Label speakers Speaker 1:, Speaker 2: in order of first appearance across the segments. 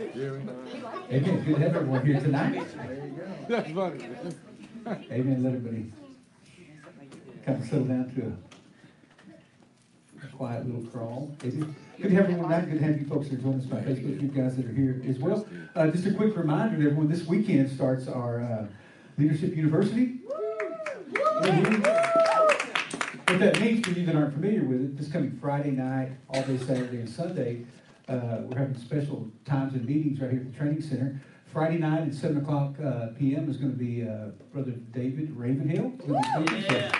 Speaker 1: Amen. Good to have everyone here tonight.
Speaker 2: That's funny.
Speaker 1: Amen. Let everybody kind of settle down to a quiet little crawl. Amen. Good to have everyone tonight. Good to have you folks that are joining us by Facebook. You guys that are here as well. Uh, just a quick reminder to everyone: this weekend starts our uh, Leadership University. What that means for you that aren't familiar with it, this coming Friday night, all day Saturday and Sunday, uh, we're having special times and meetings right here at the training center. Friday night at 7 o'clock uh, p.m. is going to be uh, Brother David Ravenhill. Yeah.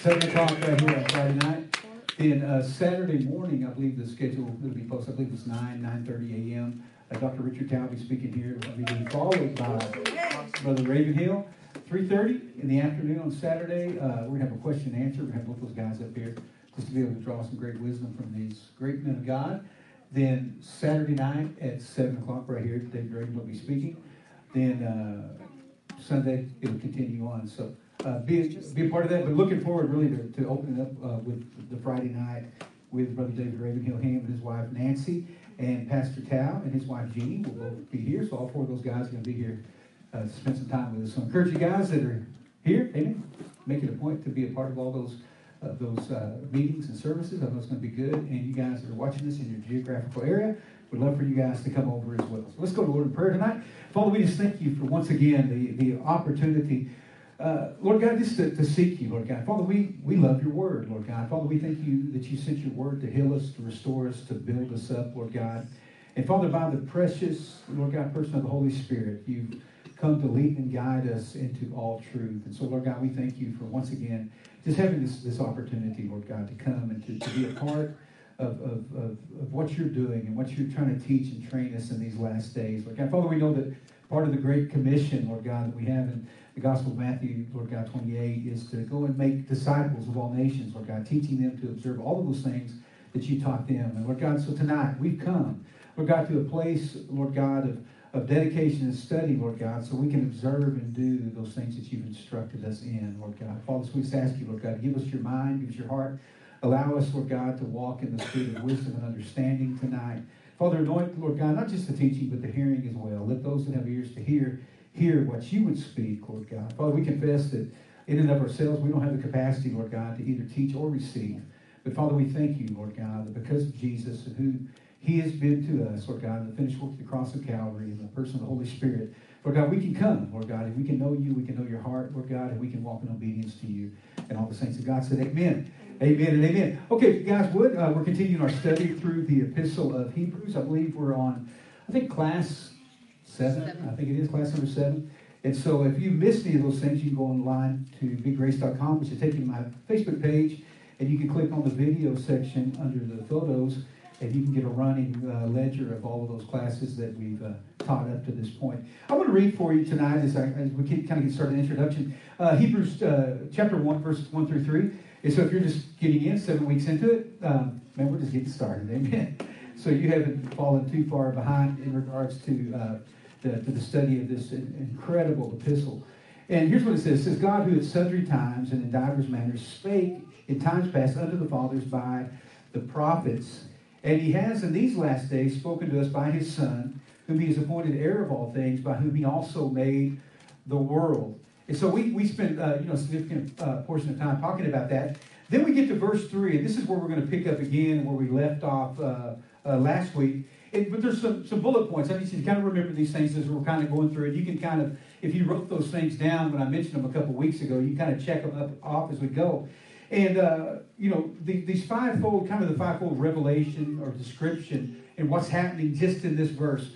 Speaker 1: 7 o'clock right here on Friday night. Then uh, Saturday morning, I believe the schedule will be posted. I believe it's 9, 9.30 a.m. Uh, Dr. Richard Talby speaking here. Will be followed by Brother Ravenhill. 3.30 in the afternoon on Saturday, uh, we're going to have a question and answer. We're going to have both those guys up here just to be able to draw some great wisdom from these great men of God. Then Saturday night at 7 o'clock right here, David Raven will be speaking. Then uh, Sunday, it'll continue on. So uh, be, be a part of that. But looking forward really to, to opening up uh, with the Friday night with Brother David Ravenhill, him and his wife Nancy, and Pastor Tao and his wife Jeannie will both be here. So all four of those guys are going to be here uh, to spend some time with us. So I encourage you guys that are here, amen, make it a point to be a part of all those uh, those uh, meetings and services. I know it's going to be good. And you guys that are watching this in your geographical area, we'd love for you guys to come over as well. So let's go to Lord in prayer tonight. Father, we just thank you for once again the, the opportunity, uh, Lord God, just to, to, seek you, Lord God. Father, we, we love your word, Lord God. Father, we thank you that you sent your word to heal us, to restore us, to build us up, Lord God. And Father, by the precious, Lord God, person of the Holy Spirit, you've come to lead and guide us into all truth. And so, Lord God, we thank you for once again just having this, this opportunity, Lord God, to come and to, to be a part of, of, of, of, what you're doing and what you're trying to teach and train us in these last days. Lord God, Father, we know that part of the Great Commission, Lord God, that we have in the Gospel of Matthew, Lord God, 28, is to go and make disciples of all nations, Lord God, teaching them to observe all of those things that you taught them. And Lord God, so tonight we've come, Lord God, to a place, Lord God, of of dedication and study, Lord God, so we can observe and do those things that you've instructed us in, Lord God. Father, so we just ask you, Lord God, give us your mind, give us your heart. Allow us, Lord God, to walk in the spirit of wisdom and understanding tonight. Father, anoint, Lord God, not just the teaching, but the hearing as well. Let those that have ears to hear, hear what you would speak, Lord God. Father, we confess that in and of ourselves, we don't have the capacity, Lord God, to either teach or receive. But Father, we thank you, Lord God, that because of Jesus and who he has been to us, Lord God, in the finished work of the cross of Calvary and the person of the Holy Spirit. Lord God, we can come, Lord God, and we can know you, we can know your heart, Lord God, and we can walk in obedience to you. And all the saints of God said, Amen. Amen and amen. Okay, guys would, uh, we're continuing our study through the epistle of Hebrews. I believe we're on, I think, class seven. seven. I think it is class number seven. And so if you missed any of those things, you can go online to biggrace.com, which will take you to my Facebook page, and you can click on the video section under the photos and you can get a running uh, ledger of all of those classes that we've uh, taught up to this point. I want to read for you tonight as, I, as we kind of get started the introduction. Uh, Hebrews uh, chapter 1, verses 1 through 3. And so if you're just getting in, seven weeks into it, um, man, we're just getting started. Amen. So you haven't fallen too far behind in regards to, uh, the, to the study of this incredible epistle. And here's what it says. It says, God who at sundry times and in divers manners spake in times past unto the fathers by the prophets and he has in these last days spoken to us by his Son, whom he has appointed heir of all things, by whom he also made the world. And so we, we spent uh, you know, a significant uh, portion of time talking about that. Then we get to verse 3, and this is where we're going to pick up again where we left off uh, uh last week. But there's some, some bullet points. I need you to kind of remember these things as we're kind of going through it. You can kind of, if you wrote those things down when I mentioned them a couple weeks ago, you kind of check them up off as we go. And, uh, you know, the, these fivefold, kind of the fivefold revelation or description and what's happening just in this verse.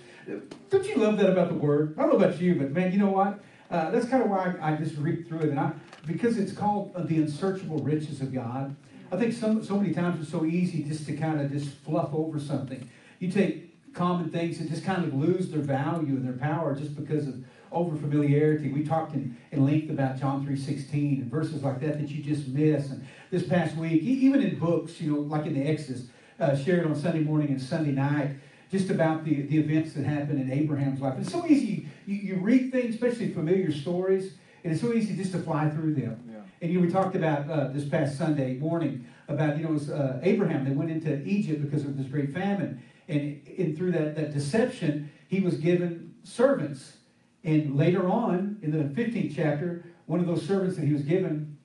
Speaker 1: Don't you love that about the Word? I don't know about you, but man, you know what? Uh, that's kind of why I, I, just read through it. And I, because it's called the unsearchable riches of God. I think some, so many times it's so easy just to kind of just fluff over something. You take common things that just kind of lose their value and their power just because of over familiarity. We talked in, in length about John 3.16 and verses like that that you just miss. And this past week, even in books, you know, like in the Exodus, uh, shared on Sunday morning and Sunday night, just about the, the events that happened in Abraham's life. It's so easy. You, you read things, especially familiar stories, and it's so easy just to fly through them. Yeah. And you know, we talked about uh, this past Sunday morning about, you know, was, uh, Abraham. They went into Egypt because of this great famine. And, and through that, that deception, he was given servants. And later on, in the 15th chapter, one of those servants that he was given,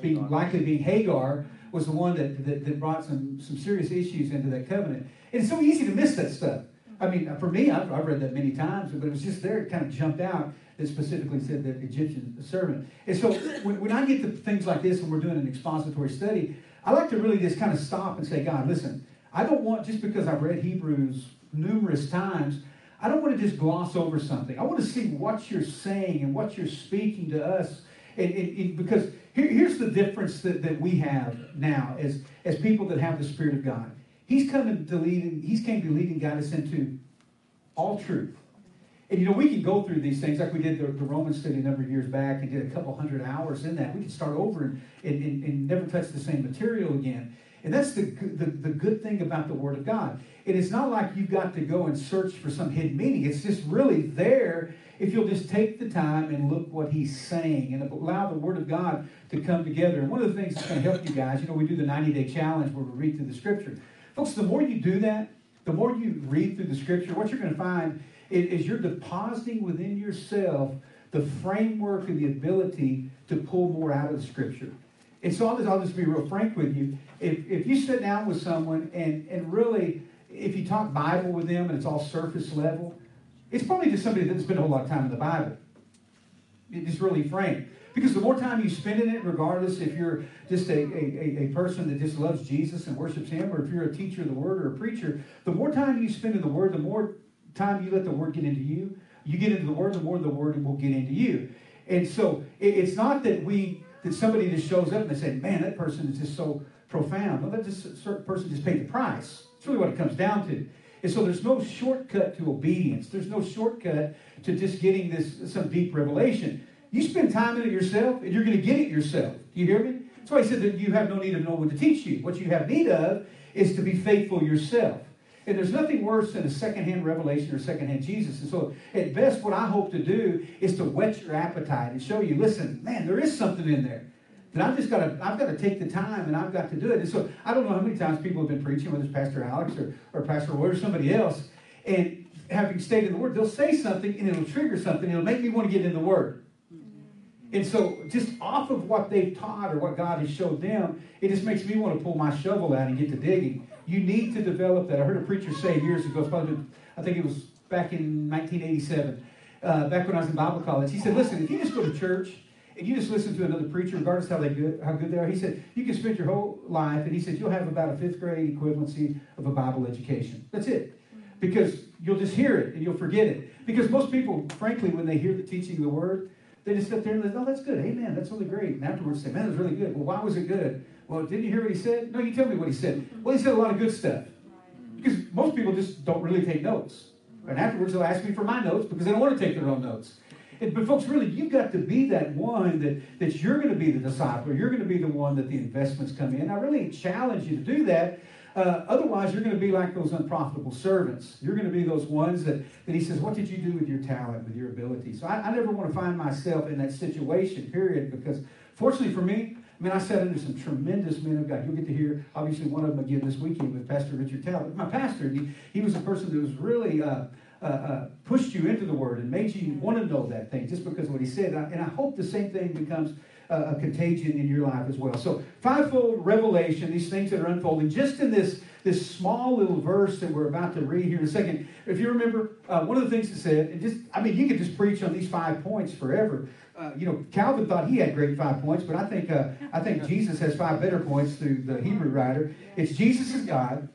Speaker 1: being likely being Hagar, was the one that, that, that brought some, some serious issues into that covenant. And it's so easy to miss that stuff. I mean, for me, I've, I've read that many times, but it was just there, it kind of jumped out that specifically said the Egyptian servant. And so when, when I get to things like this and we're doing an expository study, I like to really just kind of stop and say, God, listen, I don't want, just because I've read Hebrews numerous times, I don't want to just gloss over something. I want to see what you're saying and what you're speaking to us. And, and, and because here, here's the difference that, that we have now as, as people that have the Spirit of God. He's coming to lead, he's came to lead and guide us into all truth. And you know, we can go through these things like we did the, the Roman study a number of years back and did a couple hundred hours in that. We can start over and, and, and, and never touch the same material again. And that's the, the, the good thing about the Word of God. It's not like you've got to go and search for some hidden meaning. It's just really there if you'll just take the time and look what He's saying and allow the Word of God to come together. And one of the things that's going to help you guys, you know, we do the 90 day challenge where we read through the Scripture. Folks, the more you do that, the more you read through the Scripture, what you're going to find is you're depositing within yourself the framework and the ability to pull more out of the Scripture. And so I'll just, I'll just be real frank with you. If, if you sit down with someone and, and really, if you talk Bible with them and it's all surface level, it's probably just somebody that spend a whole lot of time in the Bible. It's really frank. Because the more time you spend in it, regardless if you're just a, a, a person that just loves Jesus and worships Him, or if you're a teacher of the Word or a preacher, the more time you spend in the Word, the more time you let the Word get into you. You get into the Word, the more the Word will get into you. And so it, it's not that we that somebody just shows up and they say, man, that person is just so profound. Well, that just certain person just paid the price. It's really what it comes down to. And so there's no shortcut to obedience. There's no shortcut to just getting this some deep revelation. You spend time in it yourself, and you're going to get it yourself. Do you hear me? That's why I said that you have no need of no one to teach you. What you have need of is to be faithful yourself. And there's nothing worse than a secondhand revelation or secondhand Jesus. And so, at best, what I hope to do is to whet your appetite and show you, listen, man, there is something in there. That I've just got to, I've got to take the time and I've got to do it. And so, I don't know how many times people have been preaching, whether it's Pastor Alex or, or Pastor Roy or somebody else, and having stayed in the Word, they'll say something and it'll trigger something. It'll make me want to get in the Word. And so, just off of what they've taught or what God has showed them, it just makes me want to pull my shovel out and get to digging. You need to develop that. I heard a preacher say years ago, I think it was back in 1987, uh, back when I was in Bible college. He said, Listen, if you just go to church and you just listen to another preacher, regardless how they good, how good they are, he said, you can spend your whole life, and he said, you'll have about a fifth grade equivalency of a Bible education. That's it. Because you'll just hear it and you'll forget it. Because most people, frankly, when they hear the teaching of the word, they just sit there and they oh, that's good. Amen. That's really great. And afterwards they say, man, that's really good. Well, why was it good? Well, didn't you hear what he said? No, you tell me what he said. Well, he said a lot of good stuff. Because most people just don't really take notes. And afterwards, they'll ask me for my notes because they don't want to take their own notes. And, but folks, really, you've got to be that one that, that you're going to be the disciple. You're going to be the one that the investments come in. I really challenge you to do that uh, otherwise, you're going to be like those unprofitable servants. You're going to be those ones that, that he says, What did you do with your talent, with your ability? So I, I never want to find myself in that situation, period, because fortunately for me, I mean, I sat under some tremendous men of God. You'll get to hear, obviously, one of them again this weekend with Pastor Richard Talbot. My pastor, he, he was a person that was really uh, uh, uh, pushed you into the Word and made you want to know that thing just because of what he said. And I, and I hope the same thing becomes a contagion in your life as well. So, fivefold revelation, these things that are unfolding, just in this, this small little verse that we're about to read here in a second. If you remember, uh, one of the things it said, and just, I mean, you could just preach on these five points forever. Uh, you know, Calvin thought he had great five points, but I think uh, I think Jesus has five better points through the Hebrew writer. It's Jesus is God,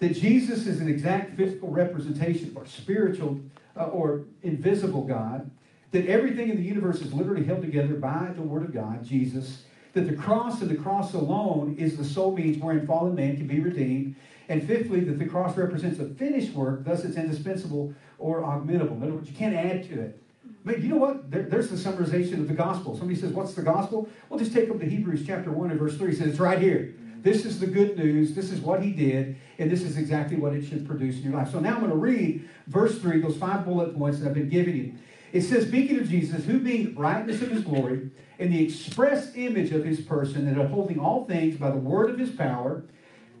Speaker 1: that Jesus is an exact physical representation or spiritual uh, or invisible God, that everything in the universe is literally held together by the Word of God, Jesus, that the cross and the cross alone is the sole means wherein fallen man can be redeemed, and fifthly, that the cross represents a finished work, thus it's indispensable or augmentable. In other words, you can't add to it. But you know what? There, there's the summarization of the gospel. Somebody says, What's the gospel? Well, just take up to Hebrews chapter 1 and verse 3. It says, It's right here. This is the good news. This is what he did, and this is exactly what it should produce in your life. So now I'm going to read verse 3, those five bullet points that I've been giving you. It says, speaking of Jesus, who being the brightness of his glory and the express image of his person, and upholding all things by the word of his power,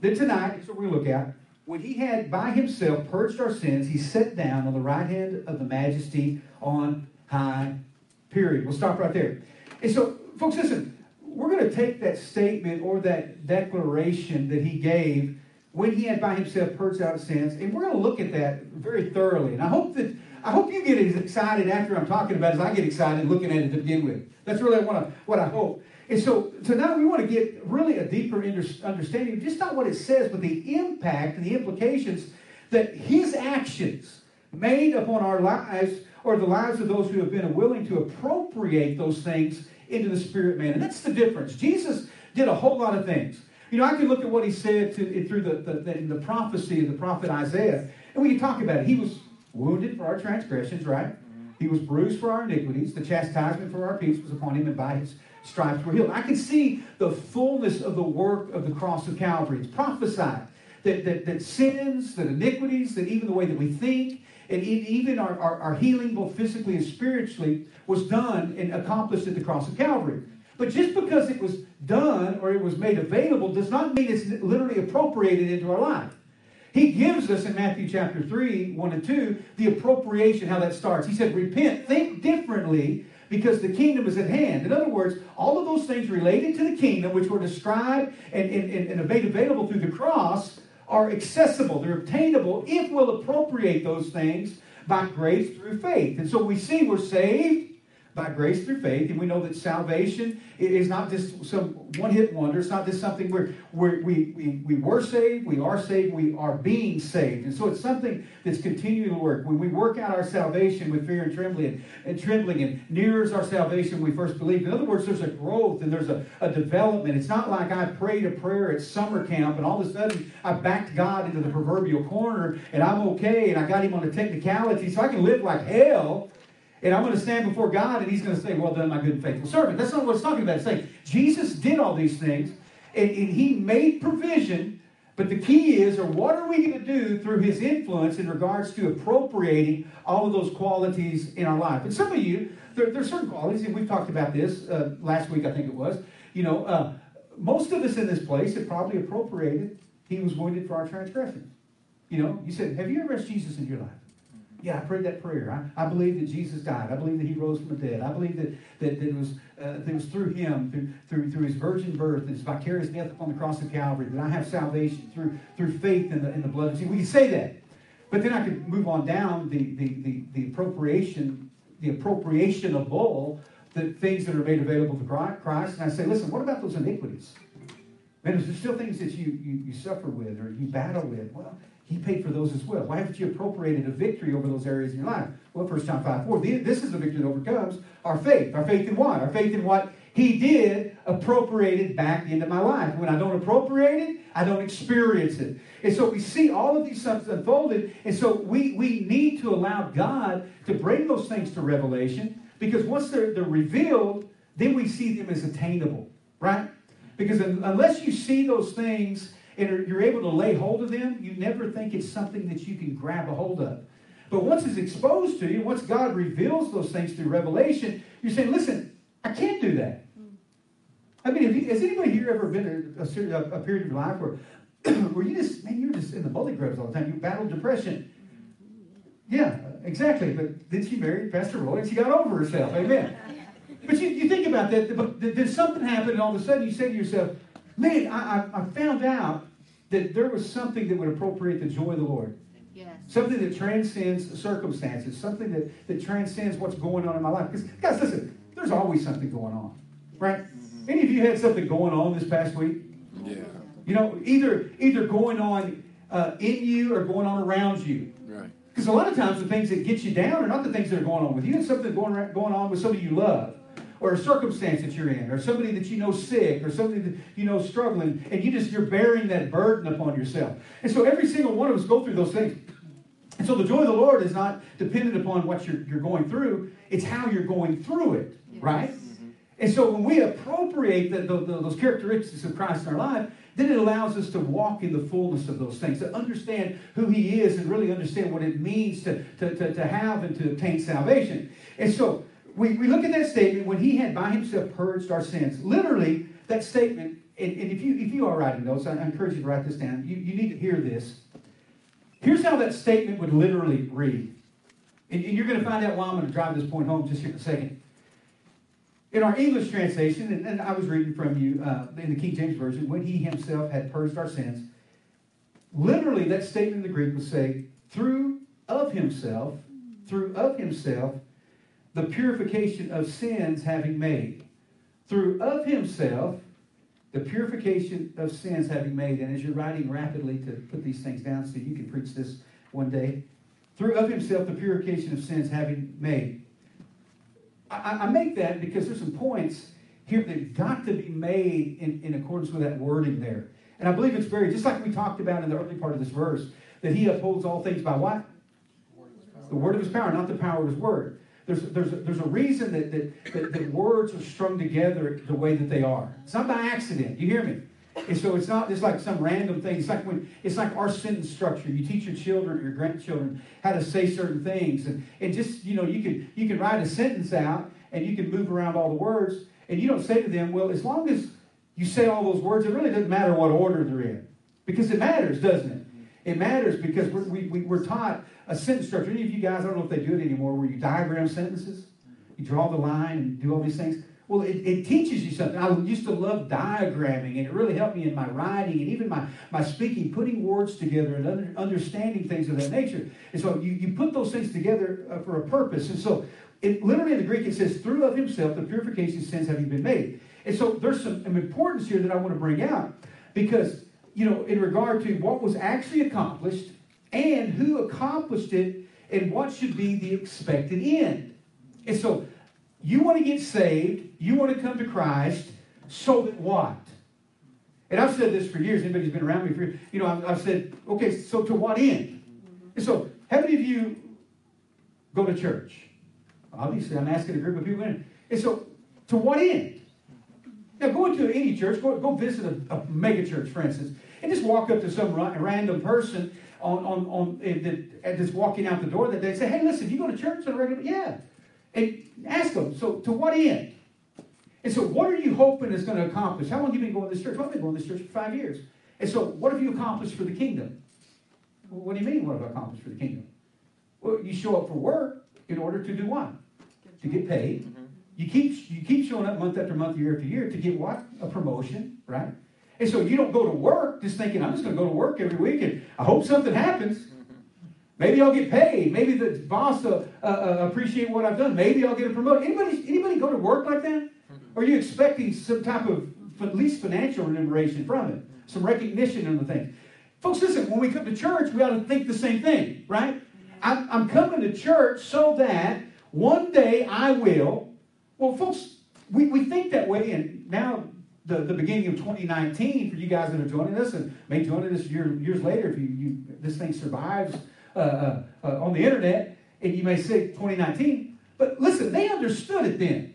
Speaker 1: that tonight, that's what we look at, when he had by himself purged our sins, he sat down on the right hand of the majesty on high. Period. We'll stop right there. And so, folks, listen, we're going to take that statement or that declaration that he gave when he had by himself purged out sins, and we're going to look at that very thoroughly. And I hope that I hope you get as excited after I'm talking about as I get excited looking at it to begin with. That's really what I, what I hope. And so tonight we want to get really a deeper understanding just not what it says, but the impact and the implications that his actions made upon our lives or the lives of those who have been willing to appropriate those things into the spirit man. And that's the difference. Jesus did a whole lot of things. You know, I can look at what he said to, through the, the, the, the prophecy of the prophet Isaiah, and we can talk about it. He was wounded for our transgressions, right? He was bruised for our iniquities. The chastisement for our peace was upon him, and by his stripes were healed. I can see the fullness of the work of the cross of Calvary. It's prophesied that, that, that sins, that iniquities, that even the way that we think, and even our, our, our healing, both physically and spiritually, was done and accomplished at the cross of Calvary. But just because it was done or it was made available does not mean it's literally appropriated into our life. He gives us in Matthew chapter 3, 1 and 2, the appropriation, how that starts. He said, Repent, think differently, because the kingdom is at hand. In other words, all of those things related to the kingdom, which were described and, and, and made available through the cross, are accessible. They're obtainable if we'll appropriate those things by grace through faith. And so we see we're saved by grace through faith, and we know that salvation is not just some one-hit wonder. It's not just something where, where we, we, we were saved, we are saved, we are being saved. And so it's something that's continuing to work. When we work out our salvation with fear and trembling and trembling and nears our salvation we first believed. In other words, there's a growth and there's a, a development. It's not like I prayed a prayer at summer camp and all of a sudden I backed God into the proverbial corner and I'm okay and I got him on a technicality so I can live like hell and I'm going to stand before God and He's going to say, Well done, my good and faithful servant. That's not what it's talking about. It's saying Jesus did all these things and, and He made provision. But the key is, or what are we going to do through His influence in regards to appropriating all of those qualities in our life? And some of you, there, there are certain qualities, and we've talked about this uh, last week, I think it was. You know, uh, most of us in this place have probably appropriated He was wounded for our transgressions. You know, you said, Have you ever asked Jesus in your life? Yeah, I prayed that prayer. I, I believe that Jesus died. I believe that he rose from the dead. I believe that, that, that, it, was, uh, that it was through him, through, through, through his virgin birth, and his vicarious death upon the cross of Calvary, that I have salvation through, through faith in the, in the blood of Jesus. We can say that. But then I could move on down the, the, the, the appropriation, the appropriation of all the things that are made available to Christ. And I say, listen, what about those iniquities? Man, is there still things that you, you, you suffer with or you battle with? Well, he paid for those as well. Why haven't you appropriated a victory over those areas in your life? Well, 1 John 5 4. This is the victory that overcomes our faith. Our faith in what? Our faith in what he did appropriated back into my life. When I don't appropriate it, I don't experience it. And so we see all of these things unfolded. And so we, we need to allow God to bring those things to revelation because once they're, they're revealed, then we see them as attainable, right? Because unless you see those things and you're able to lay hold of them, you never think it's something that you can grab a hold of. But once it's exposed to you, once God reveals those things through revelation, you're saying, listen, I can't do that. Hmm. I mean, you, has anybody here ever been a, a, a period of your life where, where you just, man, you're just in the bully grubs all the time. You battled depression. Hmm. Yeah, exactly. But then she married Pastor Roy and she got over herself. Amen. But you, you think about that, but then something happened and all of a sudden you say to yourself, man, I, I, I found out that there was something that would appropriate the joy of the Lord. Yes. Something that transcends circumstances, something that, that transcends what's going on in my life. Because, guys, listen, there's always something going on, right? Mm-hmm. Any of you had something going on this past week? Yeah. You know, either either going on uh, in you or going on around you. Right. Because a lot of times the things that get you down are not the things that are going on with you. It's something going, going on with somebody you love or a circumstance that you're in, or somebody that you know sick, or somebody that you know struggling, and you just you're bearing that burden upon yourself. And so every single one of us go through those things. And so the joy of the Lord is not dependent upon what you're, you're going through, it's how you're going through it, yes. right? Mm-hmm. And so when we appropriate the, the, the, those characteristics of Christ in our life, then it allows us to walk in the fullness of those things, to understand who He is and really understand what it means to, to, to, to have and to obtain salvation. And so we, we look at that statement when he had by himself purged our sins. Literally, that statement, and, and if you if you are writing notes, I, I encourage you to write this down. You, you need to hear this. Here's how that statement would literally read. And, and you're going to find out why I'm going to drive this point home just here in a second. In our English translation, and, and I was reading from you uh, in the King James Version, when he himself had purged our sins, literally that statement in the Greek would say, through of himself, through of himself, the purification of sins having made. Through of himself, the purification of sins having made. And as you're writing rapidly to put these things down so you can preach this one day, through of himself, the purification of sins having made. I, I make that because there's some points here that got to be made in, in accordance with that wording there. And I believe it's very, just like we talked about in the early part of this verse, that he upholds all things by what? The word of his power, not the power of his word. There's, there's, a, there's a reason that, that, that, that words are strung together the way that they are. It's not by accident. You hear me? And so it's not just like some random thing. It's like when it's like our sentence structure. You teach your children or your grandchildren how to say certain things, and, and just you know you can you can write a sentence out and you can move around all the words, and you don't say to them, well, as long as you say all those words, it really doesn't matter what order they're in, because it matters, doesn't it? It matters because we're, we, we, we're taught a sentence structure. Any of you guys, I don't know if they do it anymore, where you diagram sentences, you draw the line and do all these things. Well, it, it, teaches you something. I used to love diagramming, and it really helped me in my writing and even my, my speaking, putting words together and under, understanding things of that nature. And so you, you put those things together uh, for a purpose. And so, it, literally in the Greek, it says, through of himself, the purification of sins having been made. And so there's some importance here that I want to bring out because, you know, in regard to what was actually accomplished and who accomplished it and what should be the expected end. And so you want to get saved, you want to come to Christ, so that what? And I've said this for years. Anybody who's been around me for years, you know, I've, I've said, okay, so to what end? And so, how many of you go to church? Obviously, I'm asking a group of people in. And so, to what end? Now, go into any church, go, go visit a, a mega church, for instance, and just walk up to some random person on, on, on just walking out the door that day say, hey, listen, you go to church on a regular Yeah. And ask them, so to what end? And so, what are you hoping is going to accomplish? How long have you been going to this church? Well, I've been going to this church for five years. And so, what have you accomplished for the kingdom? Well, what do you mean, what have I accomplished for the kingdom? Well, you show up for work in order to do what? To get paid. Mm-hmm. You keep you keep showing up month after month, year after year to get what? A promotion, right? And so you don't go to work just thinking, I'm just going to go to work every week and I hope something happens. Maybe I'll get paid. Maybe the boss will uh, uh, appreciate what I've done. Maybe I'll get a promotion. Anybody, anybody go to work like that? Or are you expecting some type of at least financial remuneration from it? Some recognition in the thing. Folks, listen, when we come to church, we ought to think the same thing, right? I'm, I'm coming to church so that one day I will. Well, folks, we, we think that way, and now the, the beginning of 2019 for you guys that are joining us and may join us year, years later if you, you this thing survives uh, uh, uh, on the internet and you may say 2019 but listen they understood it then.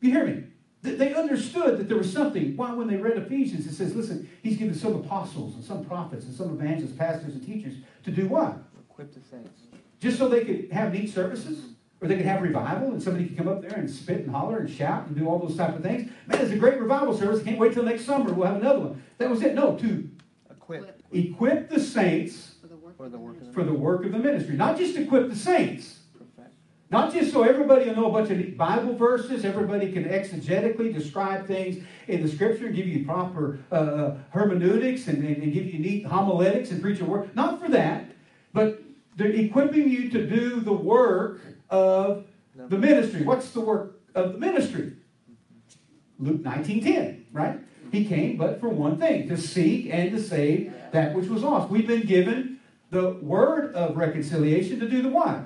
Speaker 1: You hear me? They understood that there was something. Why when they read ephesians it says listen he's given some apostles and some prophets and some evangelists pastors and teachers to do what?
Speaker 2: Equip the saints.
Speaker 1: Just so they could have neat services or they could have revival and somebody could come up there and spit and holler and shout and do all those type of things. Man, it's a great revival service. I can't wait till next summer. We'll have another one. That was it. No, to
Speaker 2: equip,
Speaker 1: equip the saints
Speaker 2: for the work, for the work, of, the
Speaker 1: for the work of the ministry. Not just equip the saints. Not just so everybody will know a bunch of Bible verses, everybody can exegetically describe things in the Scripture, give you proper uh, uh, hermeneutics, and, and, and give you neat homiletics and preach a word. Not for that, but they're equipping you to do the work of the ministry. What's the work of the ministry? Luke 19:10, right? He came but for one thing, to seek and to save that which was lost. We've been given the word of reconciliation to do the what?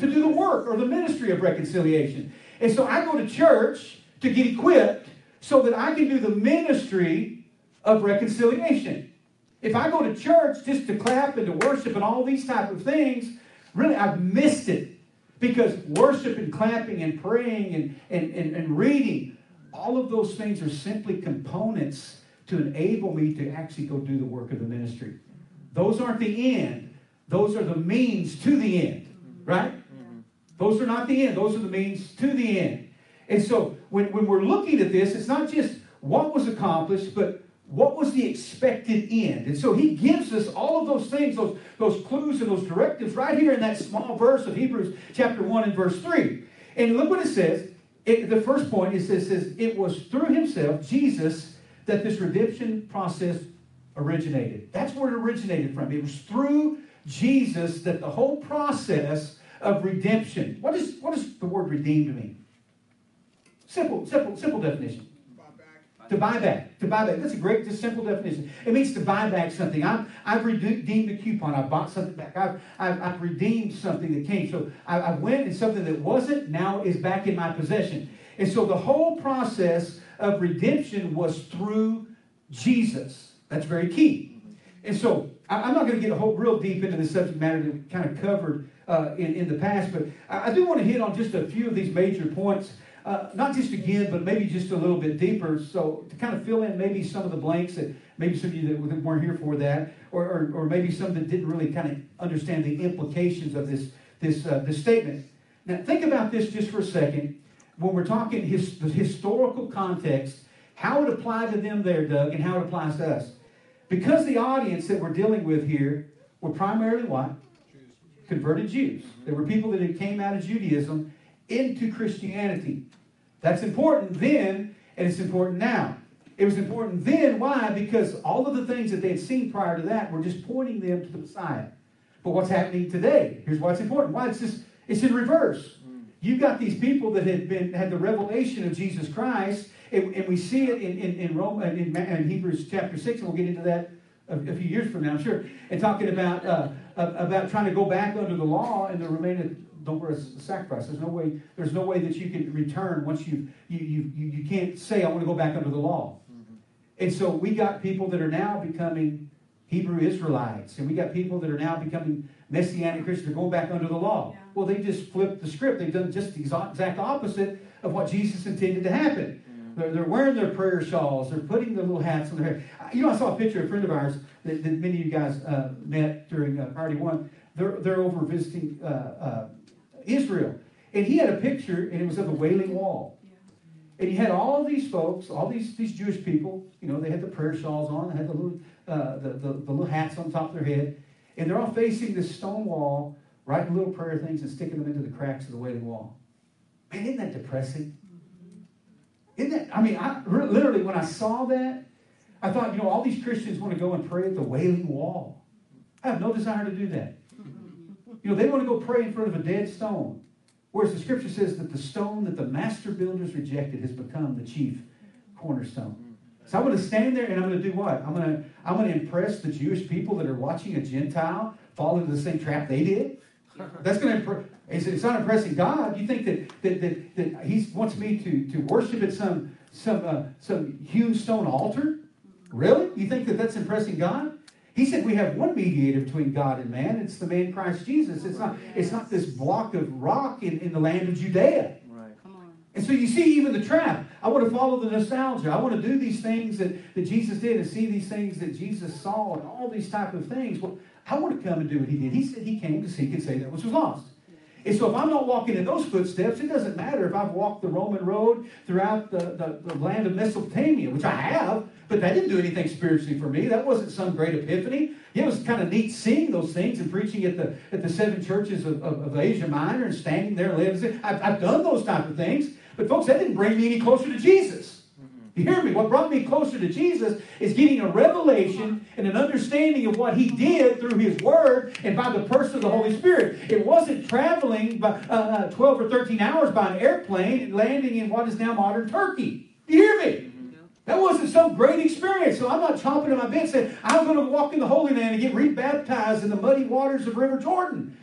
Speaker 1: To do the work or the ministry of reconciliation. And so I go to church to get equipped so that I can do the ministry of reconciliation. If I go to church just to clap and to worship and all these type of things, really I've missed it. Because worship and clapping and praying and, and, and, and reading, all of those things are simply components to enable me to actually go do the work of the ministry. Those aren't the end, those are the means to the end, right? Those are not the end, those are the means to the end. And so when, when we're looking at this, it's not just what was accomplished, but what was the expected end? And so he gives us all of those things, those, those clues and those directives right here in that small verse of Hebrews chapter 1 and verse 3. And look what it says. It, the first point is it says, it was through himself, Jesus, that this redemption process originated. That's where it originated from. It was through Jesus that the whole process of redemption. What, is, what does the word redeemed mean? Simple, simple, simple definition. To buy back. To buy back. That's a great, just simple definition. It means to buy back something. I've, I've redeemed a coupon. I bought something back. I've, I've, I've redeemed something that came. So I, I went and something that wasn't now is back in my possession. And so the whole process of redemption was through Jesus. That's very key. And so I, am not going to get a whole real deep into the subject matter that we kind of covered uh, in, in the past, but I do want to hit on just a few of these major points uh, not just again, but maybe just a little bit deeper. So to kind of fill in maybe some of the blanks that maybe some of you that weren't here for that, or, or, or maybe some that didn't really kind of understand the implications of this this uh, this statement. Now think about this just for a second. When we're talking his, the historical context, how it applied to them there, Doug, and how it applies to us. Because the audience that we're dealing with here were primarily what? Converted Jews. There were people that had came out of Judaism into Christianity. That's important then, and it's important now. It was important then. Why? Because all of the things that they had seen prior to that were just pointing them to the Messiah. But what's happening today? Here's why it's important. Why it's just it's in reverse. You've got these people that had been had the revelation of Jesus Christ, and, and we see it in in, in Rome in, in, Hebrews chapter six, and we'll get into that a, a few years from now, I'm sure. And talking about uh, about trying to go back under the law and the remaining don't wear a sacrifice. There's no way. There's no way that you can return once you've, you you you, you can't say I want to go back under the law. Mm-hmm. And so we got people that are now becoming Hebrew Israelites, and we got people that are now becoming Messianic Christians. They're going back under the law. Yeah. Well, they just flipped the script. They've done just the exact opposite of what Jesus intended to happen. Mm-hmm. They're, they're wearing their prayer shawls. They're putting their little hats on their head. You know, I saw a picture of a friend of ours that, that many of you guys uh, met during uh, Party One. They're, they're over visiting uh, uh Israel. And he had a picture, and it was of the Wailing Wall. And he had all these folks, all these, these Jewish people, you know, they had the prayer shawls on, they had the little, uh, the, the, the, little hats on top of their head, and they're all facing this stone wall, writing little prayer things and sticking them into the cracks of the Wailing Wall. Man, isn't that depressing? Isn't that, I mean, I, literally, when I saw that, I thought, you know, all these Christians want to go and pray at the Wailing Wall. I have no desire to do that. You know, they want to go pray in front of a dead stone. Whereas the scripture says that the stone that the master builders rejected has become the chief cornerstone. So I'm going to stand there and I'm going to do what? I'm going to I'm going to impress the Jewish people that are watching a Gentile fall into the same trap they did. That's going to it's, it's not impressing God. You think that that, that, that He wants me to, to worship at some some uh, some hewn stone altar? Really? You think that that's impressing God? He said we have one mediator between God and man. It's the man Christ Jesus. It's not, it's not this block of rock in, in the land of Judea.
Speaker 2: Right.
Speaker 1: And so you see even the trap. I want to follow the nostalgia. I want to do these things that, that Jesus did and see these things that Jesus saw and all these type of things. Well, I want to come and do what he did. He said he came to seek and save that which was lost. And so if I'm not walking in those footsteps, it doesn't matter if I've walked the Roman road throughout the, the, the, land of Mesopotamia, which I have, but that didn't do anything spiritually for me. That wasn't some great epiphany. It was kind of neat seeing those things and preaching at the at the seven churches of, of, of Asia Minor and standing there and living. I've, I've done those type of things, but folks, that didn't bring me any closer to Jesus. You hear me? What brought me closer to Jesus is getting a revelation and an understanding of what He did through His Word and by the person of the Holy Spirit. It wasn't traveling by uh, uh 12 or 13 hours by an airplane and landing in what is now modern Turkey. You hear me? That wasn't some great experience. So I'm not chomping at my bit saying, I'm going to walk in the Holy Land and get rebaptized in the muddy waters of River Jordan.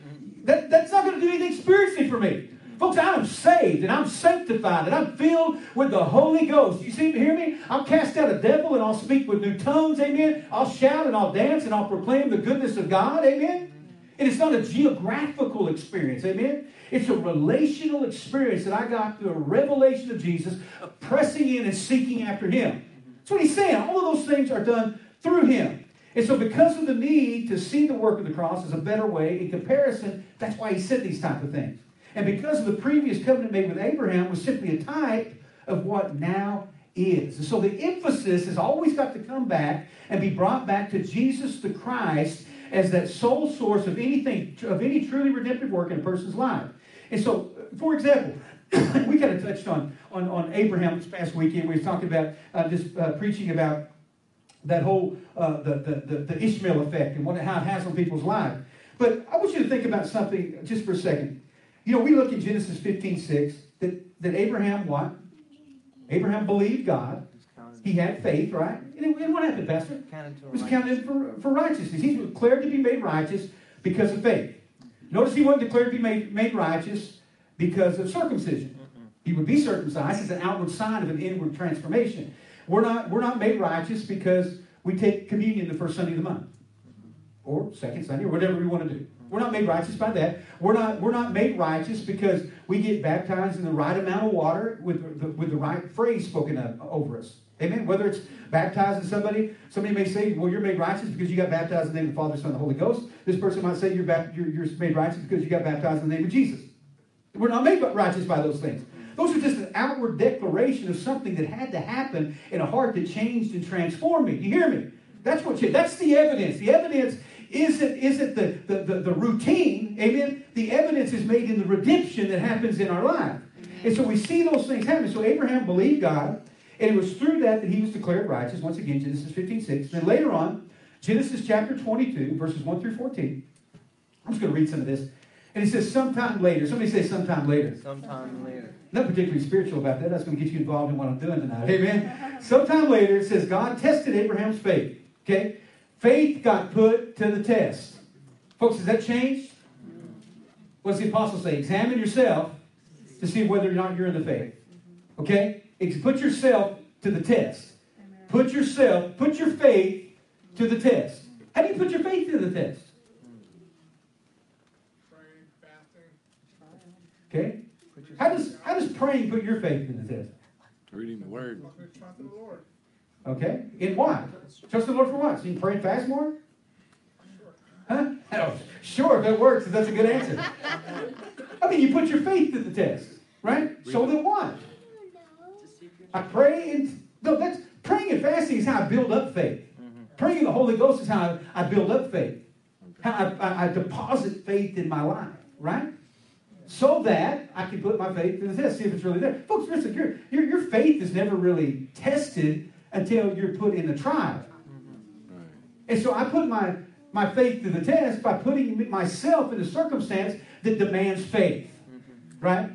Speaker 1: That, that's not going to do anything spiritually for me. Folks, I am saved and I'm sanctified and I'm filled with the Holy Ghost. You see, hear me? I'll cast out a devil and I'll speak with new tongues. Amen. I'll shout and I'll dance and I'll proclaim the goodness of God. Amen. And it's not a geographical experience. Amen. It's a relational experience that I got through a revelation of Jesus, of pressing in and seeking after Him. That's what He's saying. All of those things are done through Him. And so, because of the need to see the work of the cross as a better way in comparison, that's why He said these type of things. And because of the previous covenant made with Abraham was simply a type of what now is. And so the emphasis has always got to come back and be brought back to Jesus the Christ as that sole source of anything, of any truly redemptive work in a person's life. And so, for example, we kind of touched on, on, on Abraham this past weekend. We were talking about uh, just uh, preaching about that whole uh, the, the, the, the Ishmael effect and what, how it has on people's lives. But I want you to think about something just for a second. You know, we look at Genesis 15, 6, that, that Abraham what? Abraham believed God. He had faith, right? And, and what happened, Pastor?
Speaker 2: Counted
Speaker 1: was counted for, for righteousness. He was declared to be made righteous because of faith. Notice he wasn't declared to be made, made righteous because of circumcision. He would be circumcised as an outward sign of an inward transformation. We're not, we're not made righteous because we take communion the first Sunday of the month. Or second Sunday, or whatever we want to do. We're not made righteous by that. We're not, we're not made righteous because we get baptized in the right amount of water with the, with the right phrase spoken of, over us. Amen. Whether it's baptizing somebody, somebody may say, well, you're made righteous because you got baptized in the name of the Father, Son, and the Holy Ghost. This person might say you're, you're, you're made righteous because you got baptized in the name of Jesus. We're not made righteous by those things. Those are just an outward declaration of something that had to happen in a heart that changed and transformed me. You hear me? That's what you, that's the evidence. The evidence isn't, isn't the, the, the, the routine, amen? The evidence is made in the redemption that happens in our life. And so we see those things happen. So Abraham believed God, and it was through that that he was declared righteous. Once again, Genesis 15, 6. Then later on, Genesis chapter 22, verses 1 through 14. I'm just going to read some of this. And it says, sometime later. Somebody say sometime later.
Speaker 2: Sometime later.
Speaker 1: Not particularly spiritual about that. That's going to get you involved in what I'm doing tonight. Amen. Sometime later, it says God tested Abraham's faith. Okay? Faith got put to the test. Folks, has that changed? What's the apostle say? Examine yourself to see whether or not you're in the faith. Okay? Ex- Put yourself to the test. Put yourself, put your faith to the test. How do you put your faith to the test? Okay? How does how does praying put your faith in the test?
Speaker 3: Reading the word.
Speaker 1: Okay? In what? Trust the Lord for what? So you can pray and fast more? Huh? Oh, sure, if that works, that's a good answer. I mean, you put your faith to the test, right? So then what? I pray and no, that's praying and fasting is how I build up faith. Mm-hmm. Praying in the Holy Ghost is how I, I build up faith. How I, I, I deposit faith in my life, right? So that I can put my faith to the test, see if it's really there. Folks, listen, your, your, your faith is never really tested until you're put in a trial.
Speaker 3: Mm-hmm.
Speaker 1: And so I put my, my faith to the test by putting myself in a circumstance that demands faith. Mm-hmm. Right?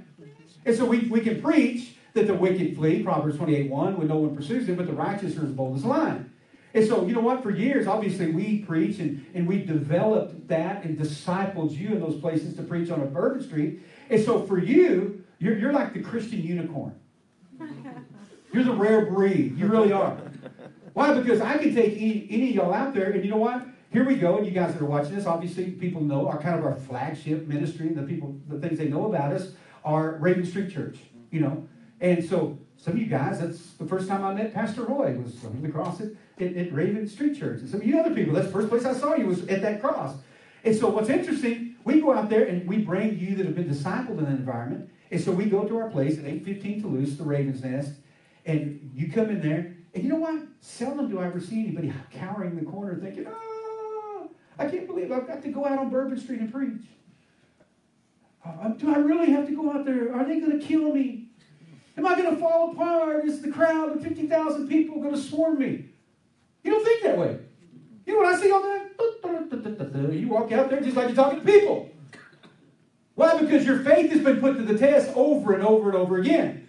Speaker 1: And so we, we can preach that the wicked flee, Proverbs 28 1, when no one pursues them, but the righteous are as bold as a lion. And so, you know what? For years, obviously, we preach and, and we developed that and discipled you in those places to preach on a Bourbon Street. And so, for you, you're, you're like the Christian unicorn. You're the rare breed. You really are. Why? Because I can take any, any of y'all out there, and you know what? Here we go, and you guys that are watching this, obviously people know our kind of our flagship ministry, and the people, the things they know about us are Raven Street Church, you know. And so some of you guys, that's the first time I met Pastor Roy was on the cross at, at, at Raven Street Church. And some of you other people, that's the first place I saw you was at that cross. And so what's interesting, we go out there and we bring you that have been discipled in that environment. And so we go to our place at 815 Toulouse, the Raven's Nest, and you come in there, and you know what? Seldom do I ever see anybody cowering in the corner thinking, oh, I can't believe I've got to go out on Bourbon Street and preach. Uh, do I really have to go out there? Are they going to kill me? Am I going to fall apart? Is the crowd of 50,000 people going to swarm me? You don't think that way. You know what I see all that? You walk out there just like you're talking to people. Why? Because your faith has been put to the test over and over and over again.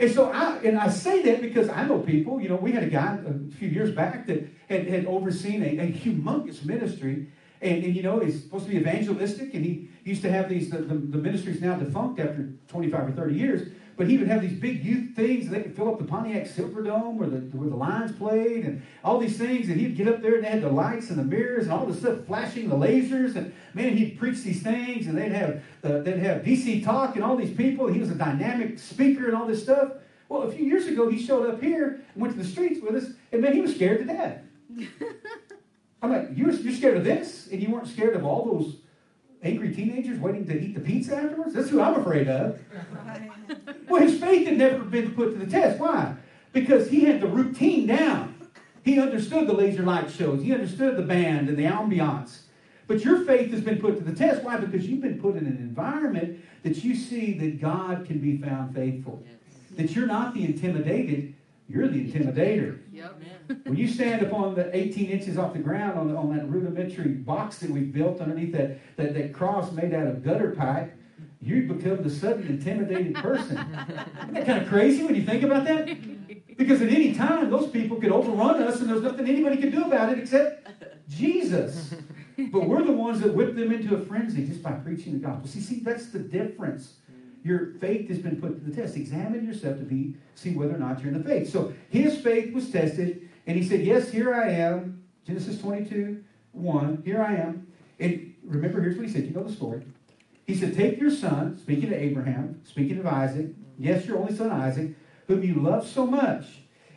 Speaker 1: And so I and I say that because I know people, you know, we had a guy a few years back that had, had overseen a, a humongous ministry. And, and you know, he's supposed to be evangelistic, and he used to have these the, the, the ministry's now defunct after 25 or 30 years. But he would have these big youth things, and they could fill up the Pontiac Silverdome where the where the Lions played, and all these things. And he'd get up there, and they had the lights and the mirrors and all the stuff flashing, the lasers, and man, he'd preach these things, and they'd have the, they'd have DC talk and all these people. He was a dynamic speaker and all this stuff. Well, a few years ago, he showed up here and went to the streets with us, and man, he was scared to death. I'm like, you're, you're scared of this, and you weren't scared of all those angry teenagers waiting to eat the pizza afterwards? That's who I'm afraid of. Well, his faith had never been put to the test. Why? because he had the routine down. He understood the laser light shows, he understood the band and the ambiance. But your faith has been put to the test. Why? Because you've been put in an environment that you see that God can be found faithful. That you're not the intimidated, you're the intimidator.
Speaker 4: Yep.
Speaker 1: When you stand upon the 18 inches off the ground on, on that rudimentary box that we've built underneath that, that, that cross made out of gutter pipe, you become the sudden intimidated person. Isn't that kind of crazy when you think about that? Because at any time, those people could overrun us and there's nothing anybody can do about it except Jesus. But we're the ones that whip them into a frenzy just by preaching the gospel. See, see, that's the difference. Your faith has been put to the test. Examine yourself to be see whether or not you're in the faith. So his faith was tested, and he said, Yes, here I am. Genesis 22, 1. Here I am. And remember, here's what he said. You know the story. He said, Take your son, speaking to Abraham, speaking of Isaac, yes, your only son Isaac, whom you love so much,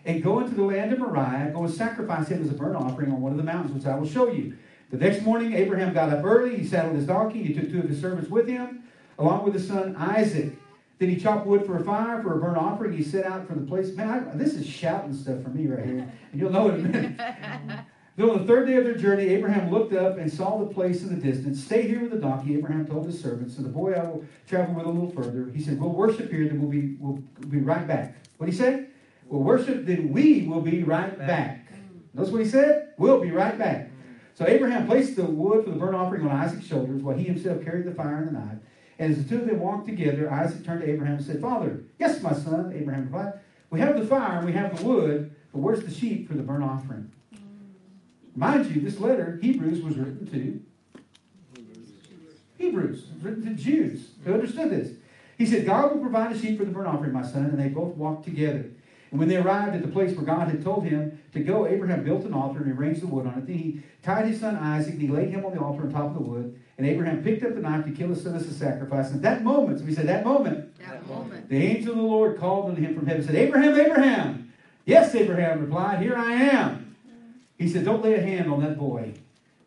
Speaker 1: and go into the land of Moriah, go and sacrifice him as a burnt offering on one of the mountains, which I will show you. The next morning, Abraham got up early. He saddled his donkey. He took two of his servants with him, along with his son Isaac. Then he chopped wood for a fire, for a burnt offering. He set out for the place. Man, I, this is shouting stuff for me right here. And you'll know it in a minute. Then on the third day of their journey, Abraham looked up and saw the place in the distance. Stay here with the donkey, Abraham told his servants. So the boy I will travel with a little further. He said, We'll worship here, then we'll be, we'll be right back. What did he said? We'll worship, then we will be right back. That's what he said? We'll be right back. So Abraham placed the wood for the burnt offering on Isaac's shoulders while he himself carried the fire and the knife. And as the two of them walked together, Isaac turned to Abraham and said, Father, yes, my son, Abraham replied, we have the fire and we have the wood, but where's the sheep for the burnt offering? Mm. Mind you, this letter, Hebrews, was written to Hebrews, written to Jews who understood this. He said, God will provide a sheep for the burnt offering, my son, and they both walked together. And when they arrived at the place where God had told him to go, Abraham built an altar and arranged the wood on it. Then he tied his son Isaac and he laid him on the altar on top of the wood. And Abraham picked up the knife to kill his son as a sacrifice. And at that moment, so we said, that moment,
Speaker 4: That moment.
Speaker 1: the angel of the Lord called unto him from heaven and said, Abraham, Abraham. Yes, Abraham replied, Here I am. He said, Don't lay a hand on that boy.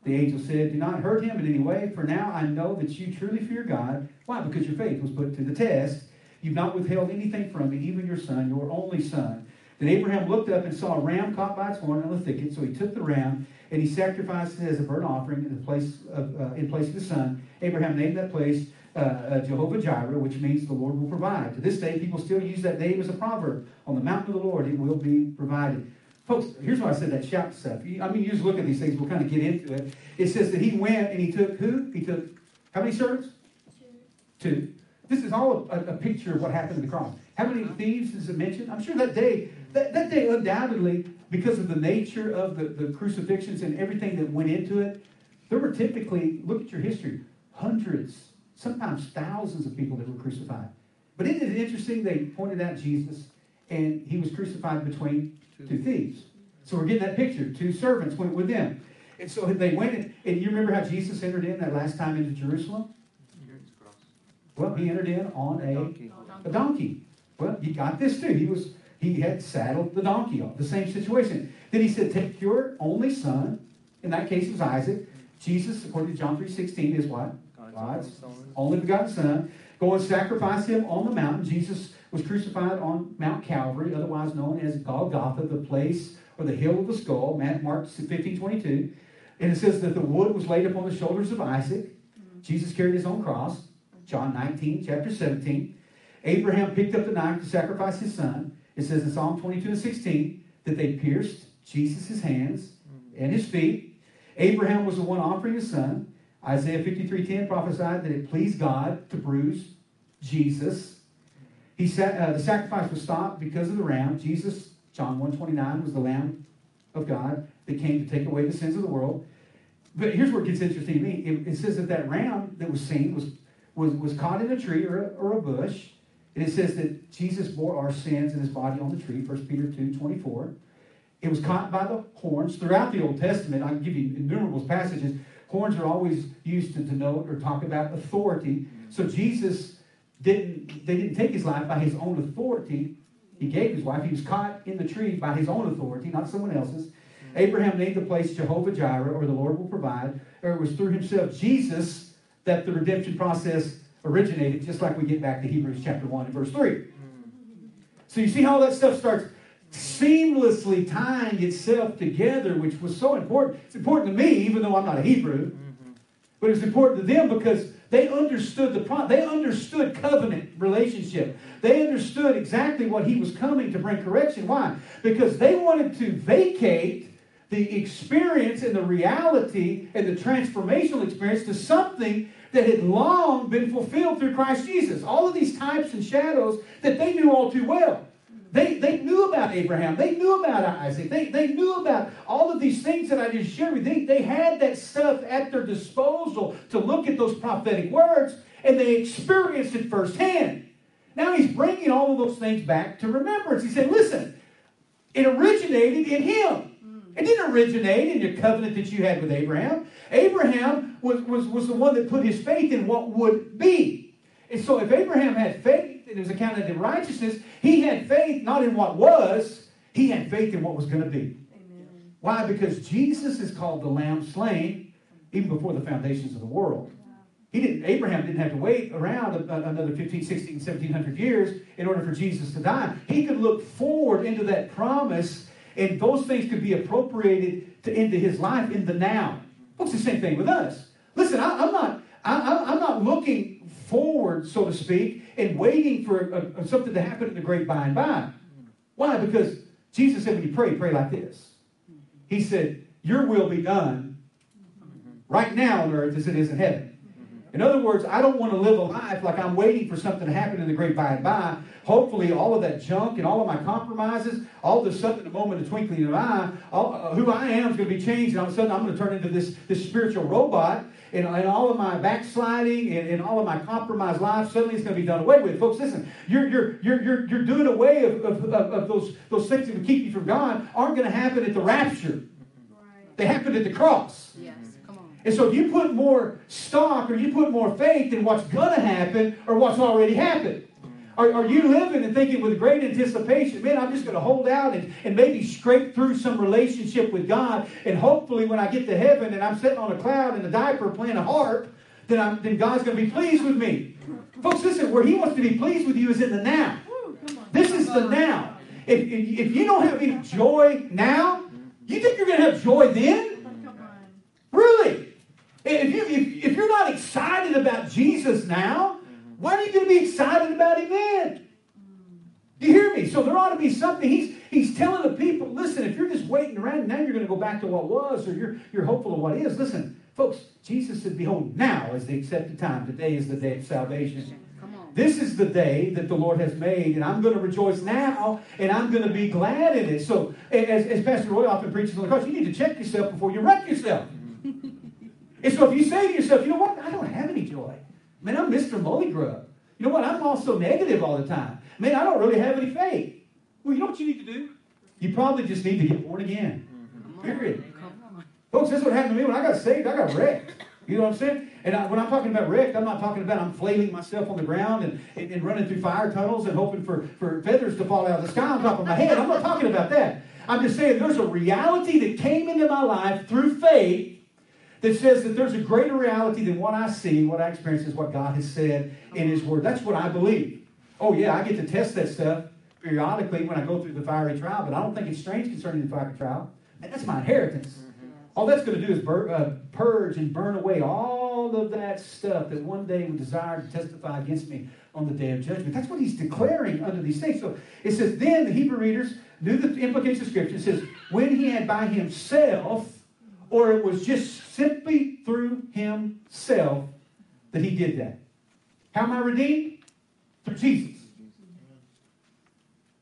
Speaker 1: The angel said, Do not hurt him in any way, for now I know that you truly fear God. Why? Because your faith was put to the test. You've not withheld anything from me, even your son, your only son. Then Abraham looked up and saw a ram caught by its horn in the thicket. So he took the ram and he sacrificed it as a burnt offering in the place of, uh, in place of his son. Abraham named that place uh, uh, Jehovah Jireh, which means the Lord will provide. To this day, people still use that name as a proverb. On the mountain of the Lord, it will be provided. Folks, here's why I said that shout stuff. I mean, you just look at these things, we'll kind of get into it. It says that he went and he took who? He took how many servants? Two. Two. This is all a, a picture of what happened at the cross. How many thieves is it mentioned? I'm sure that day, that, that day undoubtedly, because of the nature of the, the crucifixions and everything that went into it, there were typically, look at your history, hundreds, sometimes thousands of people that were crucified. But isn't it interesting? They pointed out Jesus, and he was crucified between two thieves. So we're getting that picture. Two servants went with them. And so they went, in, and you remember how Jesus entered in that last time into Jerusalem? Well, he entered in on a,
Speaker 2: Donkey.
Speaker 1: a donkey. Well, he got this too. He was he had saddled the donkey off. The same situation. Then he said, Take your only son, in that case it was Isaac. Jesus, according to John 3.16, is what? God's only begotten son. Go and sacrifice him on the mountain. Jesus was crucified on Mount Calvary, otherwise known as Golgotha, the place or the hill of the skull, Matt Mark 15, 22. And it says that the wood was laid upon the shoulders of Isaac. Mm-hmm. Jesus carried his own cross. John 19, chapter 17. Abraham picked up the knife to sacrifice his son. It says in Psalm 22 and 16 that they pierced Jesus' hands and his feet. Abraham was the one offering his son. Isaiah 53:10 prophesied that it pleased God to bruise Jesus. He said uh, the sacrifice was stopped because of the ram. Jesus, John 1:29, was the Lamb of God that came to take away the sins of the world. But here's where it gets interesting to me. It, it says that that ram that was seen was, was, was caught in a tree or a, or a bush. And it says that Jesus bore our sins in his body on the tree, 1 Peter 2 24. It was caught by the horns. Throughout the Old Testament, I can give you innumerable passages. Horns are always used to denote or talk about authority. So Jesus didn't, they didn't take his life by his own authority. He gave his life. He was caught in the tree by his own authority, not someone else's. Abraham named the place Jehovah Jireh, or the Lord will provide, or it was through himself, Jesus, that the redemption process originated, just like we get back to Hebrews chapter 1 and verse 3. So you see how that stuff starts. seamlessly tying itself together, which was so important. It's important to me, even though I'm not a Hebrew, but it's important to them because they understood the pro- they understood covenant relationship. They understood exactly what he was coming to bring correction. Why? Because they wanted to vacate the experience and the reality and the transformational experience to something that had long been fulfilled through Christ Jesus. All of these types and shadows that they knew all too well. They, they knew about Abraham. They knew about Isaac. They, they knew about all of these things that I just shared with you. They, they had that stuff at their disposal to look at those prophetic words, and they experienced it firsthand. Now he's bringing all of those things back to remembrance. He said, listen, it originated in him. It didn't originate in your covenant that you had with Abraham. Abraham was, was, was the one that put his faith in what would be. And so if Abraham had faith and it was accounted in righteousness, he had faith not in what was, he had faith in what was going to be.
Speaker 4: Amen.
Speaker 1: Why? Because Jesus is called the Lamb slain even before the foundations of the world. He didn't, Abraham didn't have to wait around another 15, 16, 1700 years in order for Jesus to die. He could look forward into that promise, and those things could be appropriated to, into his life in the now. Folks, the same thing with us. Listen, I, I'm not, I, I'm not looking forward, so to speak, and waiting for a, a- something to happen in the great by and by. Why? Because Jesus said, when you pray, pray like this. He said, Your will be done right now on earth as it is in heaven. In other words, I don't want to live a life like I'm waiting for something to happen in the great by and by. Hopefully, all of that junk and all of my compromises, all of a sudden, in a moment of twinkling of an eye, all, uh, who I am is going to be changed, and all of a sudden, I'm going to turn into this, this spiritual robot, and, and all of my backsliding and, and all of my compromised life suddenly is going to be done away with. Folks, listen, you're, you're, you're, you're, you're doing away of, of, of, of those, those things that would keep you from God aren't going to happen at the rapture.
Speaker 4: Right.
Speaker 1: They happen at the cross.
Speaker 4: Yes.
Speaker 1: And so if you put more stock or you put more faith in what's going to happen or what's already happened, are, are you living and thinking with great anticipation, man, I'm just going to hold out and, and maybe scrape through some relationship with God, and hopefully when I get to heaven and I'm sitting on a cloud in a diaper playing a harp, then, I'm, then God's going to be pleased with me. Folks, listen, where He wants to be pleased with you is in the now. This is the now. If, if, if you don't have any joy now, you think you're going to have joy then?
Speaker 4: Come on.
Speaker 1: Really? If, you, if, if you're not excited about Jesus now, when are you going to be excited about him then? Do you hear me? So there ought to be something. He's, he's telling the people, listen, if you're just waiting around, now you're going to go back to what was, or you're, you're hopeful of what is. Listen, folks, Jesus said, Behold, now is the accepted time. Today is the day of salvation. This is the day that the Lord has made, and I'm going to rejoice now, and I'm going to be glad in it. So, as, as Pastor Roy often preaches on the cross, you need to check yourself before you wreck yourself. And so, if you say to yourself, you know what, I don't have any joy. Man, I'm Mr. Mullygrub. You know what, I'm also negative all the time. Man, I don't really have any faith. Well, you know what you need to do? You probably just need to get born again.
Speaker 4: On.
Speaker 1: Period. Folks, that's what happened to me when I got saved. I got wrecked. You know what I'm saying? And I, when I'm talking about wrecked, I'm not talking about I'm flailing myself on the ground and, and, and running through fire tunnels and hoping for, for feathers to fall out of the sky on top of my head. I'm not talking about that. I'm just saying there's a reality that came into my life through faith that says that there's a greater reality than what I see, what I experience is what God has said in His Word. That's what I believe. Oh, yeah, I get to test that stuff periodically when I go through the fiery trial, but I don't think it's strange concerning the fiery trial. And that's my inheritance. All that's going to do is bur- uh, purge and burn away all of that stuff that one day would desire to testify against me on the day of judgment. That's what he's declaring under these things. So it says, then the Hebrew readers knew the implications of Scripture. It says, when he had by himself, or it was just simply through himself that he did that. How am I redeemed? Through Jesus.